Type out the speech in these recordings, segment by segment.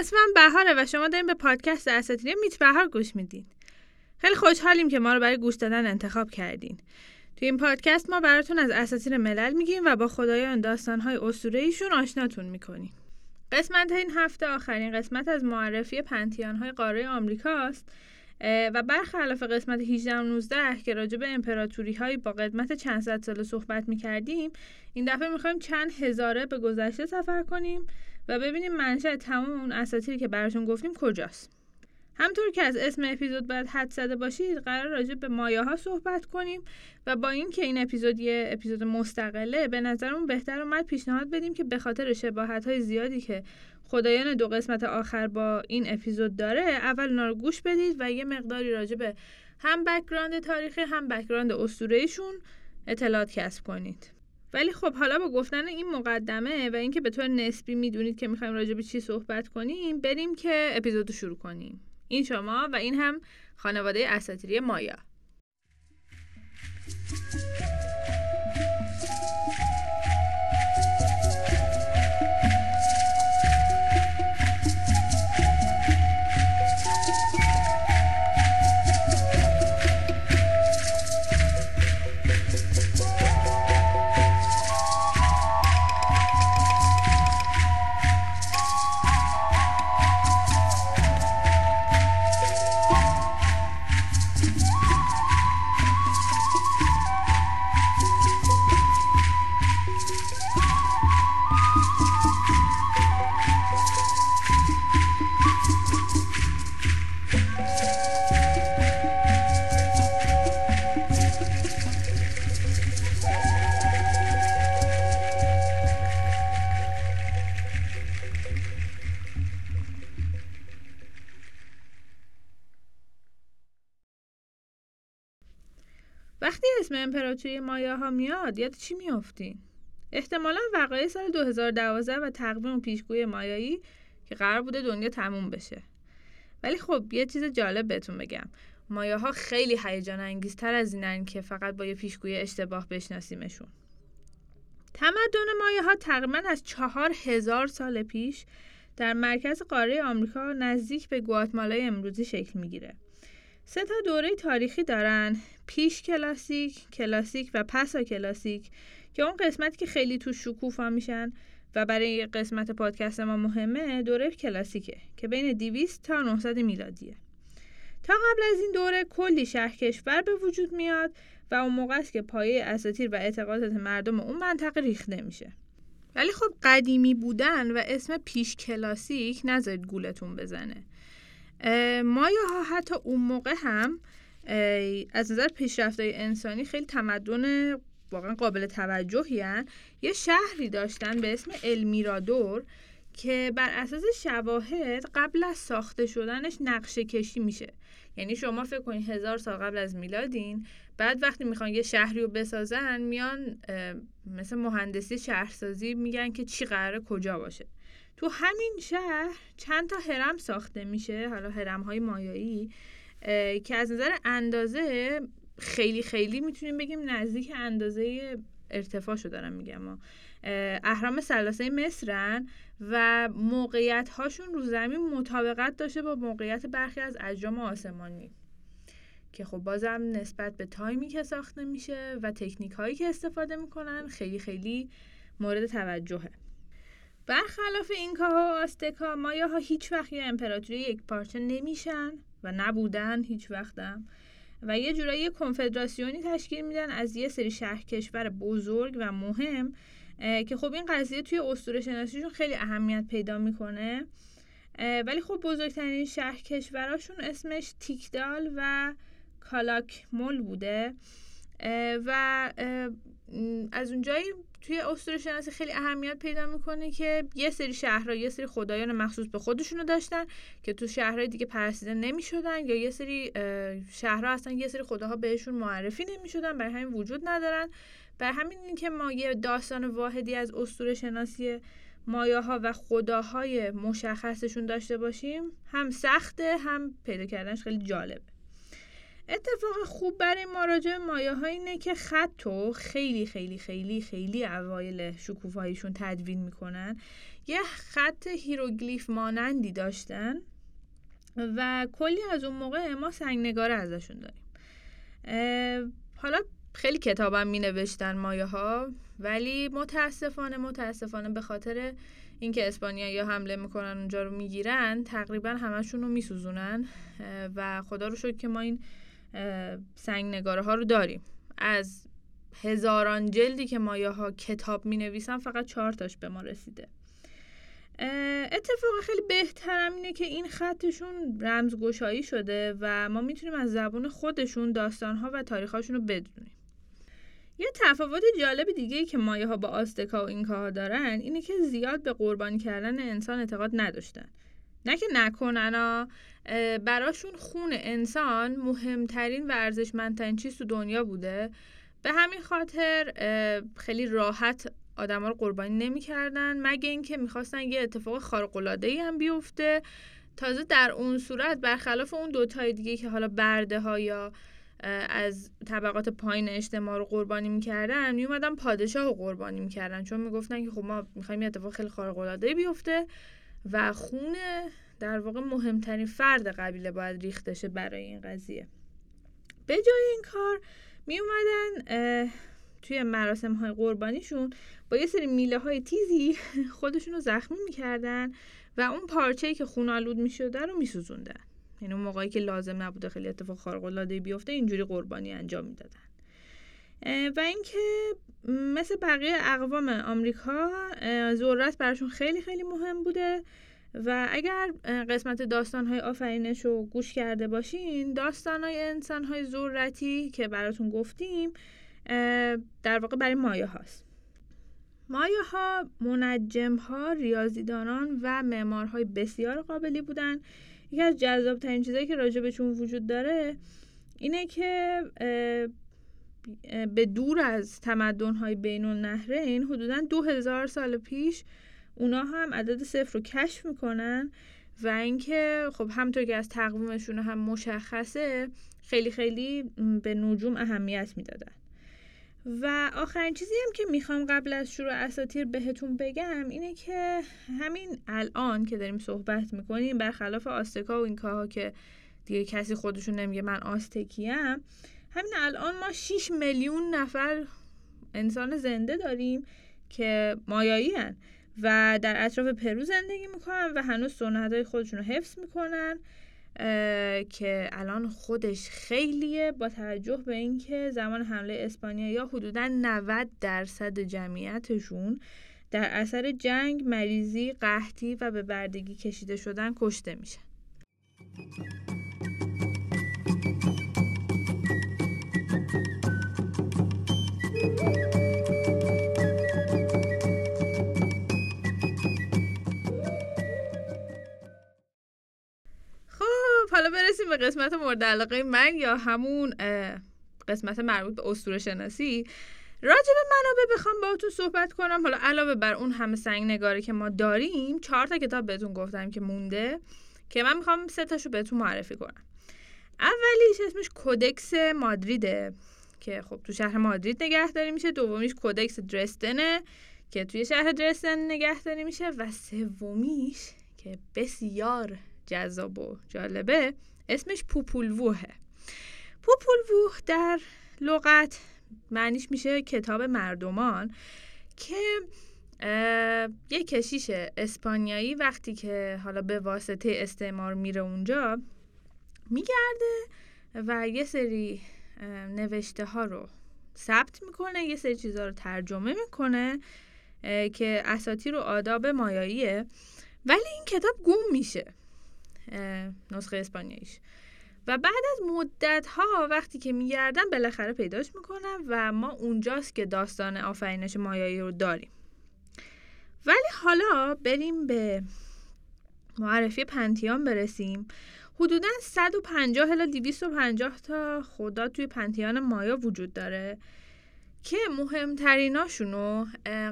اسمم بهاره و شما داریم به پادکست اساطیری میت بهار گوش میدین. خیلی خوشحالیم که ما رو برای گوش دادن انتخاب کردین. توی این پادکست ما براتون از اساطیر ملل میگیم و با خدایان داستانهای اسطوره‌ایشون آشناتون می‌کنیم. قسمت این هفته آخرین قسمت از معرفی پنتیانهای قاره آمریکاست و برخلاف قسمت 18 و 19 که راجع به امپراتوری های با قدمت چند صد ساله صحبت می کردیم این دفعه می‌خوایم چند هزاره به گذشته سفر کنیم و ببینیم منشأ تمام اون اساطیری که براتون گفتیم کجاست. همونطور که از اسم اپیزود باید حدس زده باشید قراره راجع به مایاها صحبت کنیم و با اینکه این اپیزود یه اپیزود مستقله به نظرمون بهتر اومد پیشنهاد بدیم که به خاطر شباهت های زیادی که خدایان دو قسمت آخر با این اپیزود داره اول اونا رو گوش بدید و یه مقداری راجع به هم background تاریخی هم background اسطوره‌ایشون اطلاعات کسب کنید. ولی خب حالا با گفتن این مقدمه و اینکه به طور نسبی می‌دونید که می‌خوایم راجع به چی صحبت کنیم بریم که اپیزود شروع کنیم. این شما و این هم خانواده اساطیری مایا. اسم امپراتوری مایا ها میاد یاد چی میافتین؟ احتمالا وقایع سال 2012 و تقویم پیشگوی مایایی که قرار بوده دنیا تموم بشه. ولی خب یه چیز جالب بهتون بگم. مایاها خیلی هیجان انگیزتر از اینن که فقط با یه پیشگوی اشتباه بشناسیمشون. تمدن مایاها تقریبا از چهار هزار سال پیش در مرکز قاره آمریکا نزدیک به گواتمالای امروزی شکل می‌گیره. سه تا دوره تاریخی دارن. پیش کلاسیک، کلاسیک و پسا کلاسیک که اون قسمتی که خیلی تو شکوفا میشن و برای قسمت پادکست ما مهمه دوره کلاسیکه که بین 200 تا 900 میلادیه. تا قبل از این دوره کلی شهر کشور به وجود میاد و اون موقع است که پایه اساطیر و اعتقادات مردم اون منطقه ریخته میشه. ولی خب قدیمی بودن و اسم پیش کلاسیک نذارید گولتون بزنه. مایا ها حتی اون موقع هم از نظر پیشرفت انسانی خیلی تمدن واقعا قابل توجهی هن. یه شهری داشتن به اسم المیرادور که بر اساس شواهد قبل از ساخته شدنش نقشه کشی میشه یعنی شما فکر کنید هزار سال قبل از میلادین بعد وقتی می‌خوان یه شهری رو بسازن میان مثل مهندسی شهرسازی میگن که چی قراره کجا باشه تو همین شهر چند تا هرم ساخته میشه حالا هرم های مایایی که از نظر اندازه خیلی خیلی می‌تونیم بگیم نزدیک اندازه ارتفاعشو دارم میگم. اهرام سلاسه مصرن و موقعیت هاشون رو زمین مطابقت داشته با موقعیت برخی از اجرام آسمانی که خب بازم نسبت به تایمی که ساخته میشه و تکنیک هایی که استفاده می‌کنن خیلی خیلی مورد توجهه. برخلاف اینکا و آستکا مایاها هیچ وقت یه امپراتوری یک پارچه نمیشن و نبودن هیچ وقتم. و یه جورایی کنفدراسیونی تشکیل میدن از یه سری شهر کشور بزرگ و مهم که خب این قضیه توی اسطوره شناسیشون خیلی اهمیت پیدا می‌کنه. ولی خب بزرگترین شهر کشوراشون اسمش تیکدال و کالاک مول بوده و از اونجایی توی اسطوره شناسی خیلی اهمیت پیدا می‌کنه که یه سری شهرها یه سری خدایان مخصوص به خودشونو داشتن که تو شهرهای دیگه پرستیده نمی‌شدن یا یه سری شهرها هستن یه سری خداها بهشون معرفی نمی‌شدن برای همین وجود ندارن. برای همین این که ما یه داستان واحدی از اسطوره شناسی مایاها و خداهای مشخصشون داشته باشیم هم سخته هم پیدا کردنش خیلی جالبه. اتفاق خوب برای مراجع مایه ها اینه که خط رو خیلی خیلی خیلی خیلی اوایل شکوفاییشون تدوین می‌کنن. یه خط هیروگلیف مانندی داشتن و کلی از اون موقع ما سنگنگاره ازشون داریم. حالا خیلی کتابم می نوشتن مایه ها ولی متاسفانه متاسفانه به خاطر اینکه اسپانیا حمله می‌کنن اونجا رو می‌گیرن تقریبا همشون رو میسوزونن. و خدا رو شکر که ما این سنگ نگاره ها رو داریم. از هزاران جلدی که مایه ها کتاب می نویسن فقط چهار تاش به ما رسیده. اتفاق خیلی بهترم اینه که این خطشون رمزگشایی شده و ما می‌تونیم از زبون خودشون داستانها و تاریخاشون رو بدونیم. یه تفاوت جالب دیگه ای که مایه ها با آستکا و اینکاها دارن اینه که زیاد به قربانی کردن انسان اعتقاد نداشتن. نه که نکنن براشون خون انسان مهمترین و ارزشمندترین چیز تو دنیا بوده. به همین خاطر خیلی راحت آدما رو قربانی نمی‌کردن مگه اینکه می‌خواستن یه اتفاق خارق العاده هم بیفته. تازه در اون صورت برخلاف اون دوتای دیگه که حالا برده ها یا از طبقات پایین اجتماع رو قربانی می‌کردن میومدن پادشاه رو قربانی می‌کردن. چون می‌گفتن که خب ما می‌خوایم یه اتفاق خیلی خارق العاده بیفته. و خون در واقع مهمترین فرد قبیله باید ریخته شه برای این قضیه. به جای این کار می اومدن توی مراسم های قربانیشون با یه سری میله های تیزی خودشون رو زخمی می‌کردن و اون پارچه که خون آلود می‌شده رو میسوزوندن. یعنی اون موقعی که لازم نبوده خیلی اتفاق خارق العاده بیفته اینجوری قربانی انجام می‌دادن. و اینکه مثل بقیه اقوام آمریکا ذرت براشون خیلی خیلی مهم بوده و اگر قسمت داستانهای آفرینش رو گوش کرده باشین داستانهای انسانهای ذرتی که براتون گفتیم در واقع برای مایه هاست. مایه ها منجم ها ریاضیدانان و معمارهای بسیار قابلی بودن. یکی از جذاب ترین چیزایی که راجع بهشون وجود داره اینه که به دور از تمدن های بین النهرین حدودا دو هزار سال پیش اونا هم عدد صفر رو کشف می‌کنن و اینکه خب همطور که از تقویمشون هم مشخصه خیلی خیلی به نجوم اهمیت می‌دادن. و آخرین چیزی هم که می‌خوام قبل از شروع اساتیر بهتون بگم اینه که همین الان که داریم صحبت می‌کنیم برخلاف آستکا و اینکاها که دیگه کسی خودشون نمیگه من آستکیم همین الان ما 6 میلیون نفر انسان زنده داریم که مایایی هن و در اطراف پرو زندگی می‌کنن و هنوز سنت های خودشون رو حفظ می‌کنن که الان خودش خیلیه با توجه به اینکه زمان حمله اسپانیا یا حدودا 90 درصد جمعیتشون در اثر جنگ، مریضی، قحطی و به بردگی کشیده شدن کشته میشن. به قسمت مورد علاقه من یا همون قسمت مربوط به اسطوره شناسی. راجع به منابع بخوام باهاتون صحبت کنم. حالا علاوه بر اون همه سنگ نگاری که ما داریم چهار تا کتاب بهتون گفتم که مونده که من می‌خوام سه تاشو بهتون معرفی کنم. اولیش اسمش کودکس مادریده که خب تو شهر مادرید نگهداری میشه. دومیش کودکس درستنه که توی شهر درستن نگهداری میشه. و سومیش که بسیار جذاب و جالبه اسمش پوپولووهه پوپولووه در لغت معنیش میشه کتاب مردمان که یه کشیش اسپانیایی وقتی که حالا به واسطه استعمار میره اونجا میگرده و یه سری نوشته ها رو ثبت می‌کنه یه سری چیزها رو ترجمه می‌کنه که اساطیر و آداب مایاییه. ولی این کتاب گم میشه. نسخه اسپانیاییش. و بعد از مدت ها وقتی که میگردن بالاخره پیداش می‌کنم و ما اونجاست که داستان آفرینش مایایی رو داریم. ولی حالا بریم به معرفی پنتیان برسیم. حدودا 150 الی 250 تا خدا توی پنتیان مایا وجود داره. که مهمتریناشونو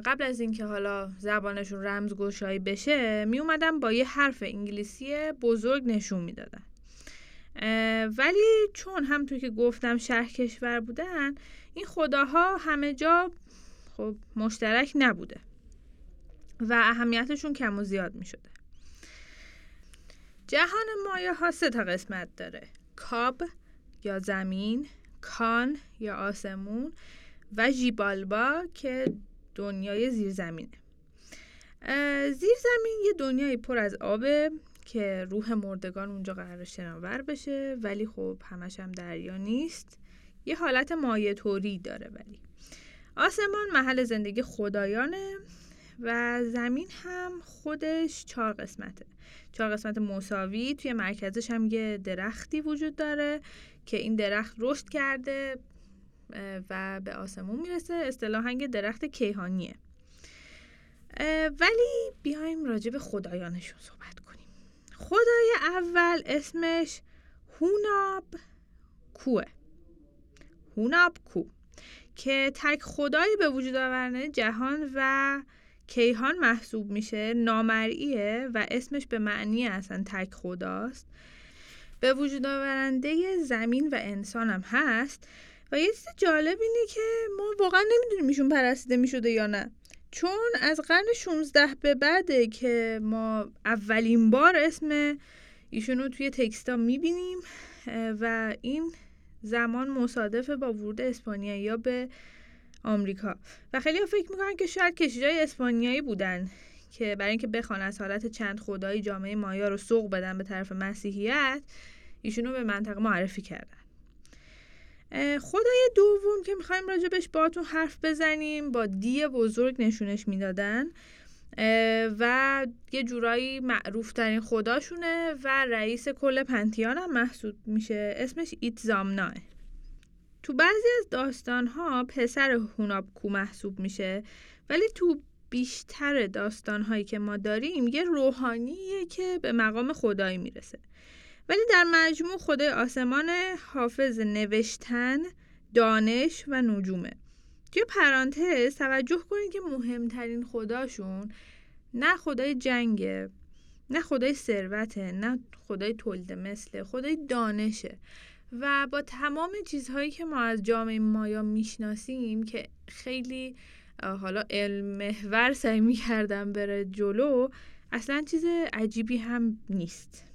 قبل از اینکه حالا زبانشون رمزگشایی بشه می اومدن با یه حرف انگلیسی بزرگ نشون می‌دادن. ولی چون همطور که گفتم شهر کشور بودن این خداها همه جا خب مشترک نبوده و اهمیتشون کم و زیاد می شده جهان مایه ها سه تا قسمت داره. کاب یا زمین کان یا آسمون و جیبالبا که دنیای زیرزمینه. زیرزمین یه دنیای پر از آبه که روح مردگان اونجا قرار شناور بشه ولی خب همش هم دریا نیست. یه حالت مایه طوری داره ولی. آسمان محل زندگی خدایانه و زمین هم خودش چهار قسمته. چهار قسمت مساوی. توی مرکزش هم یه درختی وجود داره که این درخت رشد کرده. و به آسمون می‌رسه. اصطلاحا درخت کیهانیه. ولی بیایم راجع به خدایانشون صحبت کنیم. خدای اول اسمش هوناب کوه. هوناب کو که تک خدایی به وجود آورنه جهان و کیهان محسوب میشه نامرئیه و اسمش به معنی اصلا تک خداست. به وجود آورنده زمین و انسان هم هست. و یه چیز جالب اینه که ما واقعا نمی‌دونیم ایشون پرستیده می‌شده یا نه. چون از قرن 16 به بعده که ما اولین بار اسم ایشون رو توی تکستا می‌بینیم و این زمان مصادفه با ورود اسپانیایی به آمریکا. و خیلی فکر می‌کنن که شاید کشیشای اسپانیایی بودن که برای اینکه بخوان از حالت چند خدایی جامعه مایا رو سوق بدن به طرف مسیحیت ایشونو به منطقه معرفی کردن. خدای دوم که می‌خوایم راجبش باتون حرف بزنیم با دی بزرگ نشونش می‌دادن. و یه جورایی معروف ترین خداشونه و رئیس کل پنتیان هم محسوب میشه. اسمش ایتزامناه تو بعضی از داستان ها پسر هونابکو محسوب میشه ولی تو بیشتر داستان هایی که ما داریم یه روحانیه که به مقام خدایی می‌رسه. ولی در مجموع خدای آسمان حافظ نوشتن دانش و نجومه. توی پرانتز توجه کنید که مهمترین خداشون نه خدای جنگه نه خدای ثروته نه خدای تولد مثله خدای دانشه. و با تمام چیزهایی که ما از جامعه مایا می‌شناسیم که خیلی حالا علم محور سعی می‌کردم بره جلو اصلا چیز عجیبی هم نیست.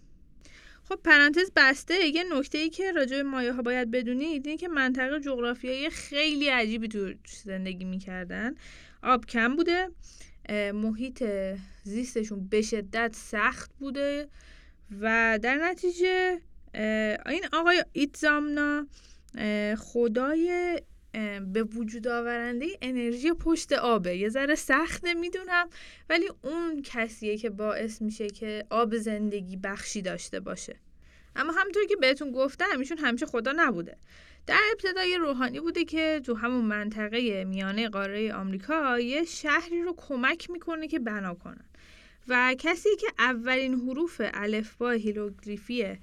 خب پرانتز بسته. یه نکته ای که راجع به مایه ها باید بدونید اینه که منطقه جغرافیایی خیلی عجیبی تو زندگی می‌کردن. آب کم بوده محیط زیستشون به شدت سخت بوده و در نتیجه این آقای ایتزامنا خدای به وجود آورنده انرژی پشت آبه. یه ذره سخته می‌دونم. ولی اون کسیه که باعث میشه که آب زندگی بخشی داشته باشه. اما همونطور که بهتون گفتم ایشون همیشه خدا نبوده. در ابتدای روحانی بوده که تو همون منطقه میانه قاره آمریکا یه شهری رو کمک می‌کنه که بنا کنن. و کسی که اولین حروف الفبا هیروگلیفی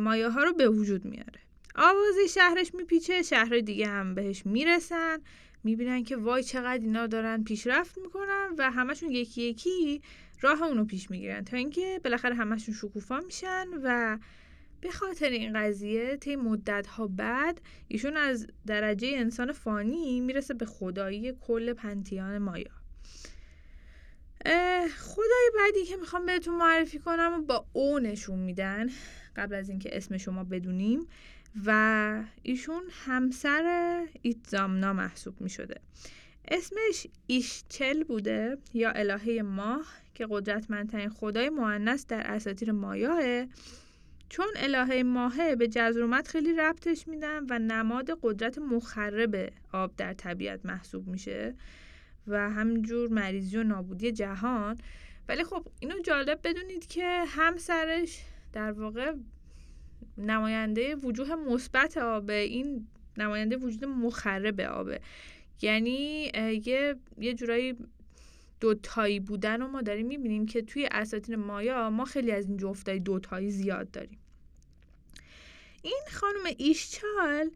مایه ها رو به وجود میاره. آوازی شهرش میپیچه شهر دیگه هم بهش می‌رسن می‌بینن که وای چقدر اینا دارن پیشرفت می‌کنن و همشون یکی یکی راه اونو پیش می‌گیرن تا اینکه بالاخره همشون شکوفا میشن و به خاطر این قضیه طی مدت ها بعد ایشون از درجه انسان فانی می‌رسه به خدایی کل پنتیان مایا. خدای بعدی که می‌خوام بهتون معرفی کنم با او نشون میدن قبل از اینکه اسم شما بدونیم و ایشون همسر ایتزامنا محسوب می شده اسمش ایشچل بوده یا الهه ماه که قدرتمندترین خدای معنس در اساطیر مایاه چون الهه ماهه به جزرومت خیلی ربطش میدن و نماد قدرت مخرب آب در طبیعت محسوب میشه و همجور مریضی و نابودی جهان. ولی خب اینو جالب بدونید که همسرش در واقع نماینده وجوه مثبت آبه. این نماینده وجود مخرب آبه. یعنی یه یه جورایی دوتایی بودن و ما داریم می‌بینیم که توی اساطیر مایا ما خیلی از این جفتای دوتایی زیاد داریم. این خانم ایشچال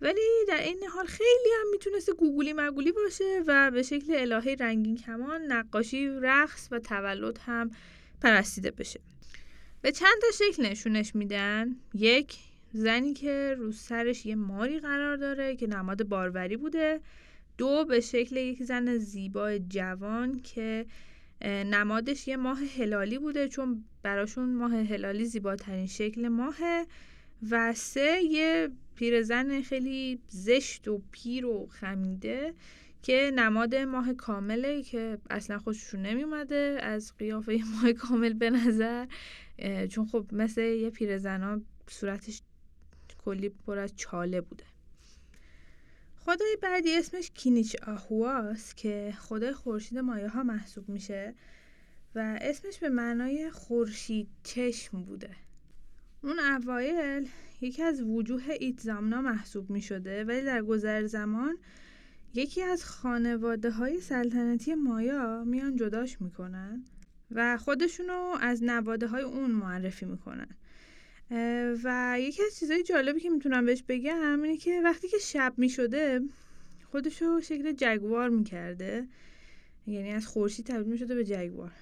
ولی در این حال خیلی هم می‌تونسته گوگولی مگولی باشه و به شکل الهه رنگین کمان نقاشی رقص و تولد هم پرستیده بشه. به چند تا شکل نشونش میدن؟ یک زنی که رو سرش یه ماری قرار داره که نماد باروری بوده. دو به شکل یک زن زیبا جوان که نمادش یه ماه هلالی بوده چون براشون ماه هلالی زیباترین شکل ماهه. و سه یه پیرزن خیلی زشت و پیر و خمیده که نماد ماه کامله که اصلا خوششون نمیومده از قیافه ماه کامل به نظر. چون خب مثل یه پیرزنا صورتش کلی پر از چاله بوده. خدای بعدی اسمش کینیچ آهواست که خدای خورشید مایه ها محسوب میشه و اسمش به معنای خورشید چشم بوده. اون اوایل یکی از وجوه ایتزامنا محسوب می شده ولی در گذر زمان یکی از خانواده های سلطنتی مایا میان جداش می‌کنن و خودشونو از نواده های اون معرفی می‌کنن. و یکی از چیزهای جالبی که می‌تونم بهش بگم اینه که وقتی که شب می‌شده خودشو شکل جگوار می‌کرده. یعنی از خورشید تبدیل می‌شده به جگوار.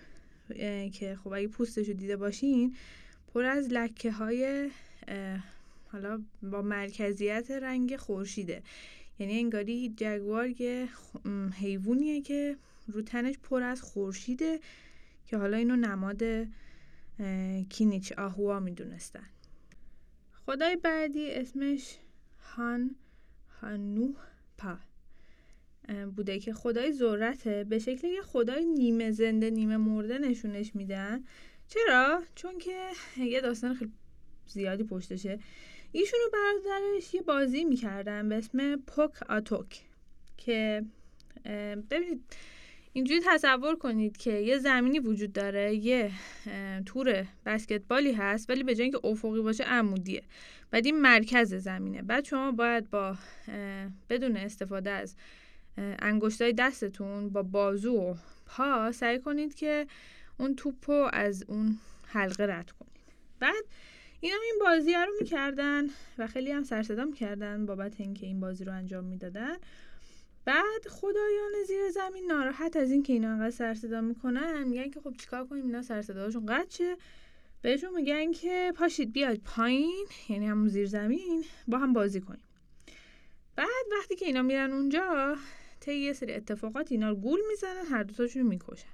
که خب اگه پوستشو دیده باشین پر از لکه های حالا با مرکزیت رنگ خورشیده. یعنی انگاری جگوار یه حیوانیه که رو تنش پر از خورشیده که حالا اینو نماد کینیچ آهوا می‌دونستن. خدای بعدی اسمش هان هانو پا بوده که خدای ذرته. به شکل یه خدای نیمه زنده نیمه مرده نشونش میدن. چرا؟ چون که یه داستان خیلی زیادی پشتشه. ایشون و برادرش یه بازی می‌کردن به اسم پوک آتوک که ببینید اینجوری تصور کنید که یه زمینی وجود داره یه تور بسکتبالی هست ولی به جای اینکه افقی باشه عمودیه. بعد این مرکز زمینه. بعد شما باید با بدون استفاده از انگشتای دستتون با بازو و پا سعی کنید که اون توپو از اون حلقه رد کنید. بعد اینا این بازی رو می‌کردن و خیلی هم سرصدا می‌کردن بابت اینکه این بازی رو انجام می‌دادن. بعد خدایان زیر زمین ناراحت از اینکه اینا انقدر سرصدا می‌کنن میگن که خب چیکار کنیم؟ اینا سرصداشون قطع شه بهشون میگن که پاشید بیاید پایین یعنی همون زیر زمین با هم بازی کنیم. بعد وقتی که اینا میرن اونجا طی یه سری اتفاقات اینا رو گول می‌زنن هر دوتاشون می‌کشن.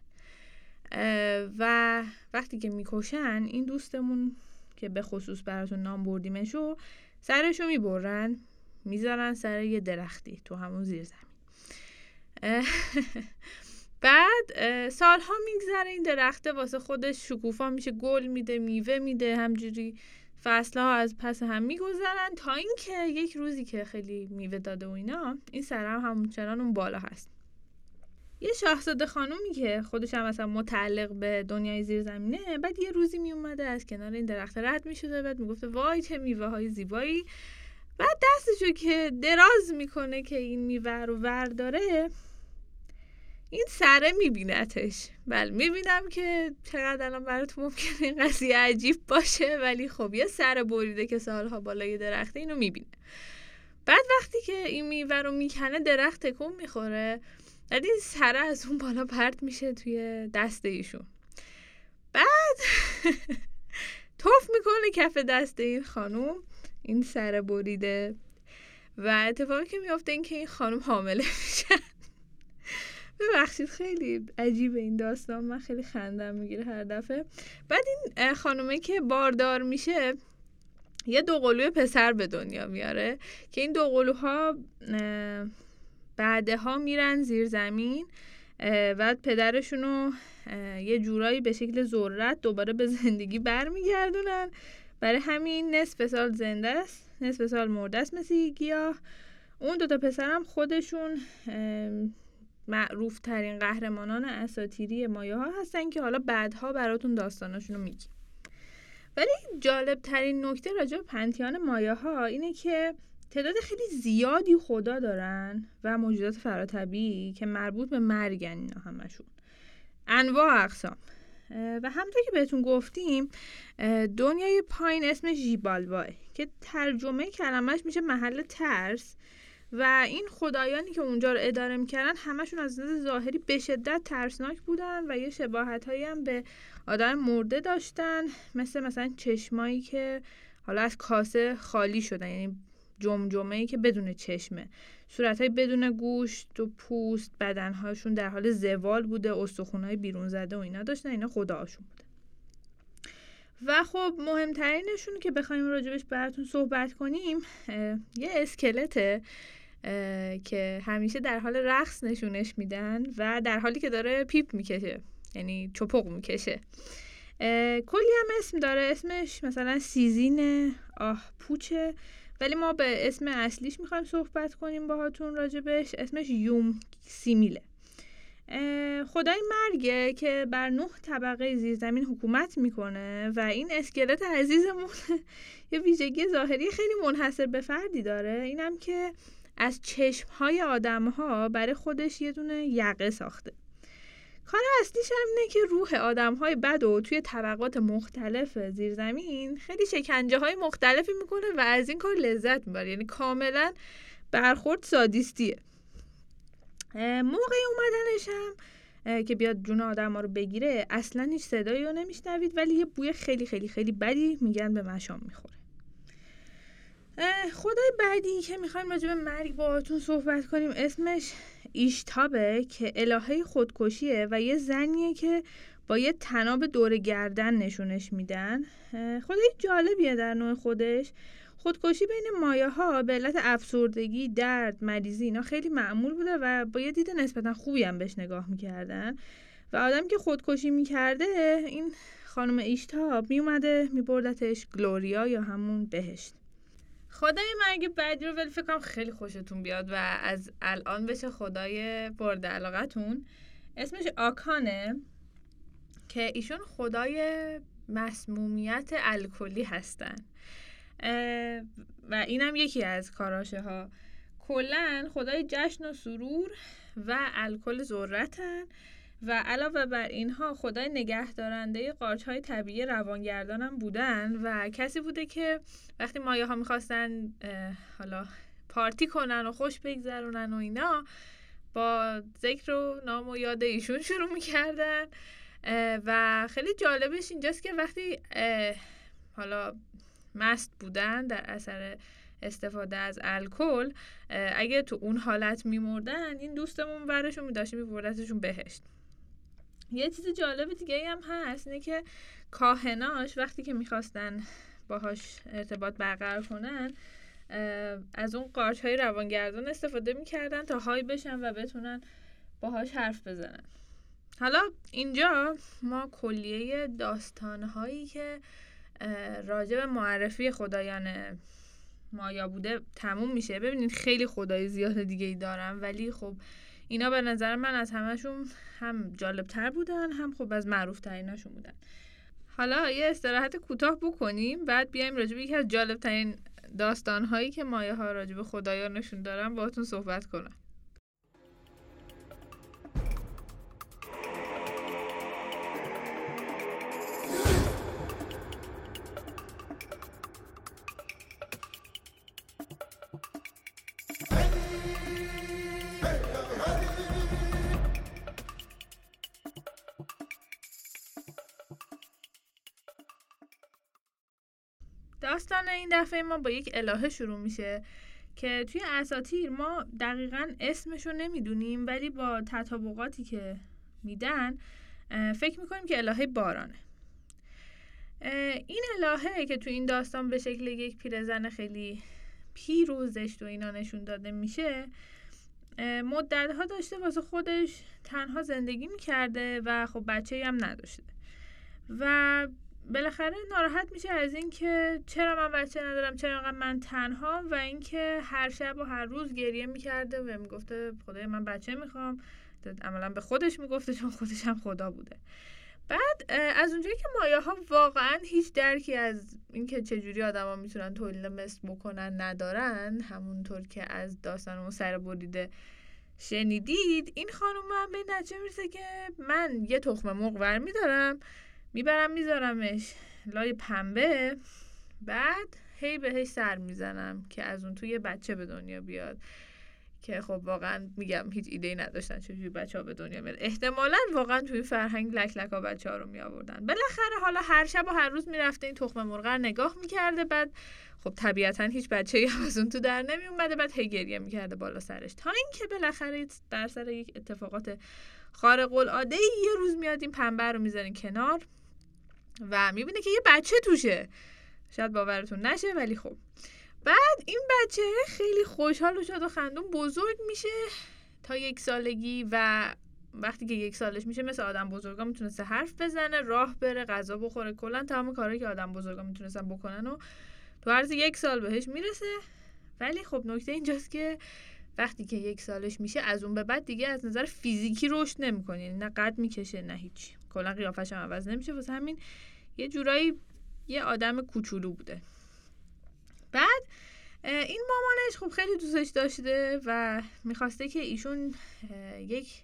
و وقتی که می‌کشن این دوستمون که به خصوص براتون نام بردیمشو سرشو می‌برن می‌ذارن سر یه درختی تو همون زیر زمین. بعد سالها میگذره این درخته واسه خودش شکوفا میشه گل میده میوه میده همجوری فصلها از پس هم میگذرن تا اینکه یک روزی که خیلی میوه داده و اینا این سر هم همونچنان اون بالا هست. یه شاهزاده خانومی که خودش هم مثلا متعلق به دنیای زیر زمینه بعد یه روزی می اومده از کنار این درخت رد می شده بعد می‌گفته وای چه میوه های زیبایی. بعد دستشو که دراز می‌کنه که این میوه رو ور داره این سره میبینتش بله می‌بینم که چقدر الان براتون ممکنه این قضیه عجیب باشه ولی خب یه سر بریده که سالها بالای درخته اینو می‌بینه. بعد وقتی که این میوه رو می‌کنه درخت تکون می‌خوره. بعد این سره از اون بالا پرت میشه توی دست ایشون. بعد توف می‌کنه کف دست این خانوم این سر بریده. و اتفاقی که میافته این که این خانم حامله میشه. ببخشید خیلی عجیبه این داستان. من خیلی خندم می‌گیره هر دفعه. بعد این خانومه که باردار میشه یه دوقلوی پسر به دنیا میاره که این دوقلوها بعدها میرن زیر زمین بعد پدرشونو یه جورایی به شکل ذرت دوباره به زندگی برمیگردونن. برای همین نصف سال زنده است نصف سال مرده است مثل گیاه. اون دوتا پسرم خودشون معروف ترین قهرمانان اساتیری مایه ها هستن که حالا بعدها براتون داستاناشون رو میگیم. ولی جالب ترین نکته راجع به پنتیان مایه ها اینه که تعداد خیلی زیادی خدا دارن و موجودات فراتبی که مربوط به مرگن اینا همشون. انواع اقسام. و همطور که بهتون گفتیم دنیای پایین اسمش جیبالواه که ترجمه کلمش میشه محل ترس و این خدایانی که اونجا رو اداره می‌کردن همشون از نظر ظاهری به شدت ترسناک بودن و یه شباهت هایی هم به آدم مرده داشتن مثل مثلا چشمایی که حالا از کاسه خالی شدن یعنی جمجمه ای که بدون چشمه. صورت های بدون گوشت و پوست بدنهاشون در حال زوال بوده استخونهای بیرون زده و اینا داشتن اینا خداهاشون بوده. و خب مهمترینشون که بخوایم راجبش براتون صحبت کنیم یه اسکلته که همیشه در حال رقص نشونش میدن و در حالی که داره پیپ می‌کشه یعنی چپق می‌کشه. کلی هم اسم داره اسمش مثلا سیزین آه پوچه. ولی ما به اسم اصلیش می‌خوایم صحبت کنیم باهاتون راجبش اسمش یوم سیمیله. خدای مرگه که بر نه طبقه زیرزمین حکومت می‌کنه و این اسکلت عزیزمون یه ویژگی ظاهری خیلی منحصر به فردی داره. اینم که از چشم های آدم ها برای خودش یه دونه یقه ساخته. کار اصلیش هم اینه که روح آدم های بد و توی طبقات مختلف زیرزمین خیلی شکنجه های مختلفی می‌کنه و از این کار لذت می‌بره. یعنی کاملا برخورد سادیستیه. موقع اومدنش هم که بیاد جون آدم ها رو بگیره اصلا هیچ صدایی رو نمیشنوید ولی یه بوی خیلی خیلی خیلی بدی میگن به مشام می‌خوره. خدای بعدی که می‌خوایم راجع به مرگ باهاتون صحبت کنیم. اسمش ایشتابه که الهه خودکشیه و یه زنیه که با یه تناب دور گردن نشونش میدن. خدای جالبیه در نوع خودش. خودکشی بین مایه ها به علت افسردگی، درد، مریضی اینا خیلی معمول بوده و با یه دید نسبتا خوبی هم بهش نگاه می‌کردن. و آدم که خودکشی می‌کرده این خانم ایشتاب میومده میبردتش گلوریا یا همون بهشت. خدای مرگ بعدی رو ولی فکرم خیلی خوشتون بیاد و از الان بشه خدای برد علاقتون. اسمش آکانه که ایشون خدای مسمومیت الکلی هستن. و اینم یکی از کاراشه ها. کلا خدای جشن و سرور و الکل ذرتن. و علاوه بر اینها خدای نگهدارنده قارچ های طبیعی روانگردان هم بودن و کسی بوده که وقتی مایه ها می‌خواستن حالا پارتی کنن و خوش بگذرونن و اینا با ذکر و نام و یاد ایشون شروع می‌کردن. و خیلی جالبش اینجاست که وقتی حالا مست بودن در اثر استفاده از الکل اگه تو اون حالت میمردن این دوستمون برشون میداشته میبردتشون بهشت. یه چیز جالب دیگه هم هست اینه که کاهناش وقتی که می‌خواستن باهاش ارتباط برقرار کنن از اون قارچ های روانگردان استفاده می‌کردن تا های بشن و بتونن باهاش حرف بزنن. حالا اینجا ما کلیه داستان هایی که راجع به معرفی خدایان مایا بوده تموم میشه. ببینید خیلی خدای زیاد دیگه ای دارم ولی خب اینا به نظر من از همشون هم جالب تر بودن هم خب از معروف تریناشون بودن. حالا یه استراحت کوتاه بکنیم بعد بیایم راجع به یکی از جالب ترین داستان هایی که مایه ها راجع به خدایانشون دارن باهاتون صحبت کنم. دفعه ما با یک الهه شروع میشه که توی اساتیر ما دقیقا اسمشو نمی‌دونیم ولی با تطابقاتی که میدن فکر می‌کنیم که الهه بارانه. این الهه که تو این داستان به شکل یک پیرزن خیلی پیر و زشت و اینا نشون داده میشه مدت ها داشته واسه خودش تنها زندگی می‌کرده و خب بچه هم نداشته. و بالاخره ناراحت میشه از اینکه چرا من بچه ندارم چرا من تنها و اینکه هر شب و هر روز گریه می‌کرده و می‌گفته خدای من بچه می‌خوام. عملا به خودش می‌گفته چون خودش هم خدا بوده. بعد از اونجایی که مایه ها واقعا هیچ درکی از اینکه چجوری آدما می‌تونن تولید مثل بکنن ندارن همونطور که از داستان اون سر بریده شنیدید این خانم هم به نتیجه می‌رسه که من یه تخم مرغ میدارم. می‌برم میذارمش لای پنبه بعد هی بهش سر می‌زنم که از اون توی بچه به دنیا بیاد. که خب واقعا میگم هیچ ایده ای نداشتن چجوری بچه ها به دنیا میاد احتمالا واقعا توی فرهنگ لک لک ها بچه ها رو می آوردن بالاخره حالا هر شب و هر روز می‌رفته این تخم مرغ نگاه می‌کرده بعد خب طبیعتا هیچ بچه ای از اون تو در نمی اومده بعد هی گریه می‌کرده بالا سرش. تا اینکه بالاخره در سر یک اتفاقات خارق العاده یه روز میاد این پنبه رو می‌ذارین کنار. و می‌بینه که یه بچه توشه. شاید باورتون نشه ولی خب. بعد این بچه خیلی خوشحال و شاد و خندون بزرگ میشه تا یک سالگی و وقتی که یک سالش میشه مثل آدم بزرگا می‌تونسته حرف بزنه راه بره غذا بخوره کلا تمام کارهایی که آدم بزرگا می‌تونستن بکنن و تو عرض یک سال بهش می‌رسه. ولی خب نکته اینجاست که وقتی که یک سالش میشه از اون به بعد دیگه از نظر فیزیکی رشد نمی‌کنه نه قد می‌کشه نه هیچ کلا قیافش هم عوض نمیشه. واسه همین یه جورایی یه آدم کوچولو بوده. بعد این مامانش خب خیلی دوستش داشته و می‌خواسته که ایشون یک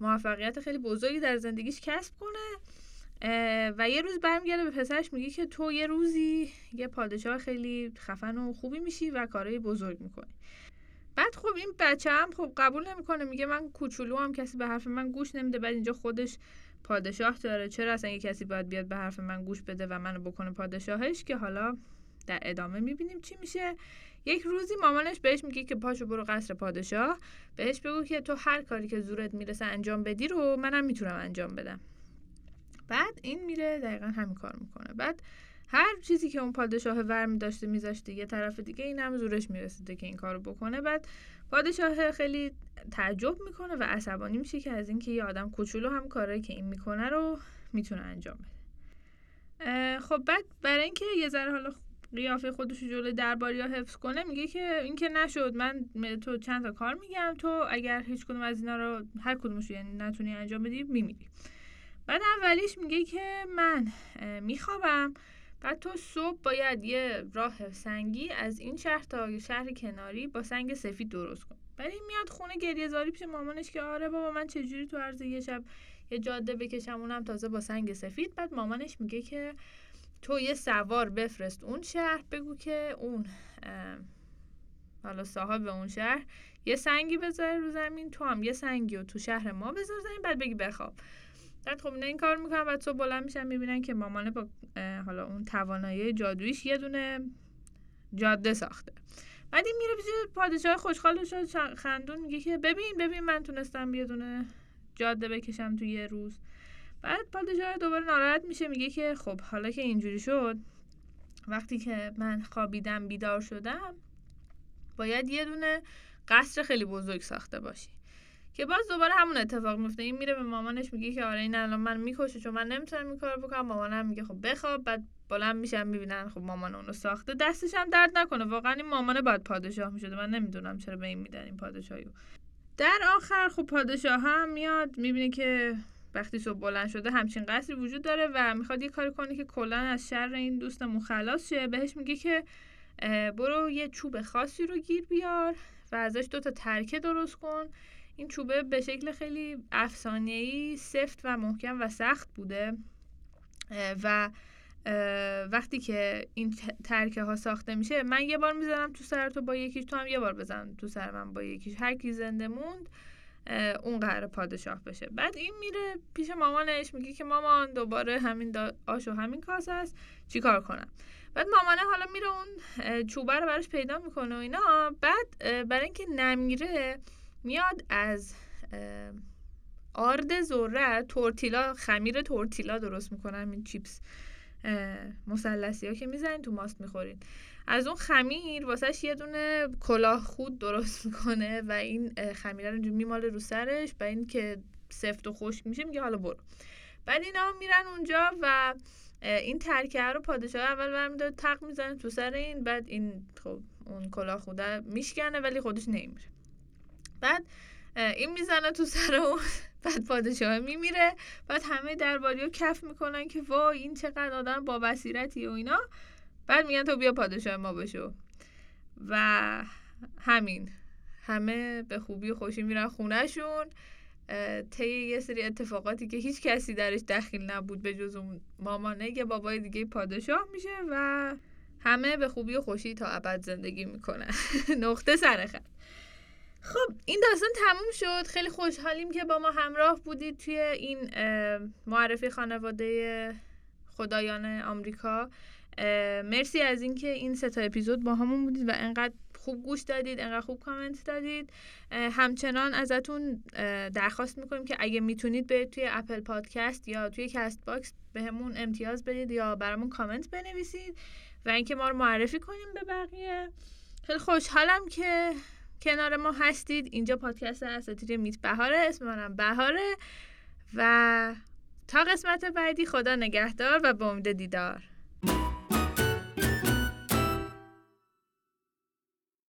موفقیت خیلی بزرگی در زندگیش کسب کنه و یه روز برمیگرده به پسرش میگه که تو یه روزی یه پادشاه خیلی خفن و خوبی میشی و کارهای بزرگ می‌کنی. بعد خب این بچه هم خب قبول نمی‌کنه میگه من کوچولو هم کسی به حرف من گوش نمیده بعد اینجا خودش پادشاه داره. چرا اصلا یه کسی باید بیاد به حرف من گوش بده و منو بکنه پادشاهش که حالا در ادامه می‌بینیم چی میشه. یک روزی مامانش بهش میگه که پاشو برو قصر پادشاه. بهش بگو که تو هر کاری که زورت می‌رسه انجام بدی رو منم می‌تونم انجام بدم. بعد این میره دقیقا همین کار می‌کنه. بعد هر چیزی که اون پادشاه ورمی داشته میذاشته یه طرف دیگه این هم زورش می‌رسیده که این کارو بکنه. بعد پادشاه خیلی تعجب می‌کنه و عصبانی میشه که از اینکه یه آدم کوچولو هم کارایی که این می‌کنه رو می‌تونه انجام بده. خب بعد برای اینکه یه ذره حالا قیافه خودش رو جلوی درباریا حفظ کنه میگه که این که نشد من تو چند تا کار میگم تو اگر هیچ کدوم از اینا رو هر کدومش یعنی نتونی انجام بدی میمیری. بعد اولیش میگه که من میخوابم. بعد تو صبح باید یه راه سنگی از این شهر تا شهر کناری با سنگ سفید درست کن. این میاد خونه گریه زاری پیش مامانش که آره بابا من چجوری تو عرض یه شب یه جاده بکشم اونم تازه با سنگ سفید. بعد مامانش میگه که تو یه سوار بفرست اون شهر بگو که اون حالا صاحب اون شهر یه سنگی بذاره رو زمین تو هم یه سنگی و تو شهر ما بذار زمین بعد بگی بخواب. بعد خب این کار می‌کنن بعد تو بلند میشن می‌بینن که مامانه با حالا اون توانایی جادویش یه دونه جاده ساخته. بعد این میره پیش پادشاه خوشحال شد خندون میگه که ببین ببین من تونستم یه دونه جاده بکشم تو یه روز. بعد پادشاه دوباره ناراحت میشه میگه که خب حالا که اینجوری شد وقتی که من خوابیدم بیدار شدم باید یه دونه قصر خیلی بزرگ ساخته باشی. که باز دوباره همون اتفاق میفته این میره به مامانش میگه که آره این الان من می‌کشه چون من نمی‌تونم این کارو بکنم. مامانم میگه خب بخواب بعد بلند میشم می‌بینن خب مامان اونو ساخته. دستش هم درد نکنه. واقعا این مامانه باید پادشاه می‌شده من نمی‌دونم چرا به این میدن این پادشاهیو. در آخر خب پادشاه هم میاد می‌بینه که وقتی صبح بلند شده همچین قصری وجود داره و می‌خواد یه کاری کنه که کلا از شر این دوستمون خلاص شه. بهش میگه که برو یه چوب خاصی رو گیر بیار و ازش دوتا ترکه درست کن. این چوبه به شکل خیلی افسانه‌ای سفت و محکم و سخت بوده. و وقتی که این ترکه ها ساخته میشه من یه بار می‌زنم تو سر تو با یکیش تو هم یه بار بزن تو سر من با یکیش. هر کی زنده موند اون قرار پادشاه بشه. بعد این میره پیش مامانش میگه که مامان دوباره همین آش و همین کاسه است چیکار کنم؟ بعد مامانه حالا میره اون چوبه رو براش پیدا می‌کنه و اینا. بعد برای اینکه نمیره میاد از آرد ذره تورتیلا خمیر تورتیلا درست می‌کنن این چیپس مسلسی ها که می‌زنین تو ماست می‌خورین از اون خمیر واسهش یه دونه کلاه خود درست می‌کنه و این خمیره رو میماله رو سرش و این که سفت و خشک میشه میگه حالا برو. بعد اینا میرن اونجا و این ترکه رو پادشاه اول برمیداره تق می‌زنه تو سر این بعد این خب اون کلاه خوده میشکنه ولی خودش نمیره بعد این می‌زنه تو سر اون بعد پادشاه میمیره. بعد همه درباری رو کف می‌کنن که وای این چقدر آدم با بصیرتی و اینا. بعد میگن تو بیا پادشاه ما بشو. و همین. همه به خوبی و خوشی میرن خونهشون. طی یه سری اتفاقاتی که هیچ کسی درش دخیل نبود به جز اون مامانه که بابای دیگه پادشاه میشه و همه به خوبی و خوشی تا ابد زندگی می‌کنن. نقطه سر خط. خب این داستان تموم شد. خیلی خوشحالیم که با ما همراه بودید توی این معرفی خانواده خدایان آمریکا. مرسی از اینکه این سه تا اپیزود باهامون بودید و انقدر خوب گوش دادید انقدر خوب کامنت دادید. همچنان ازتون درخواست می‌کنیم که اگه می‌تونید برید توی Apple Podcast یا توی Castbox بهمون امتیاز بدید یا برامون کامنت بنویسید و اینکه ما رو معرفی کنید به بقیه. خیلی خوشحالم که کنار ما هستید. اینجا پادکست اساطیر میت بهاره اسم منم بهاره. و تا قسمت بعدی خدا نگهدار و به امید دیدار.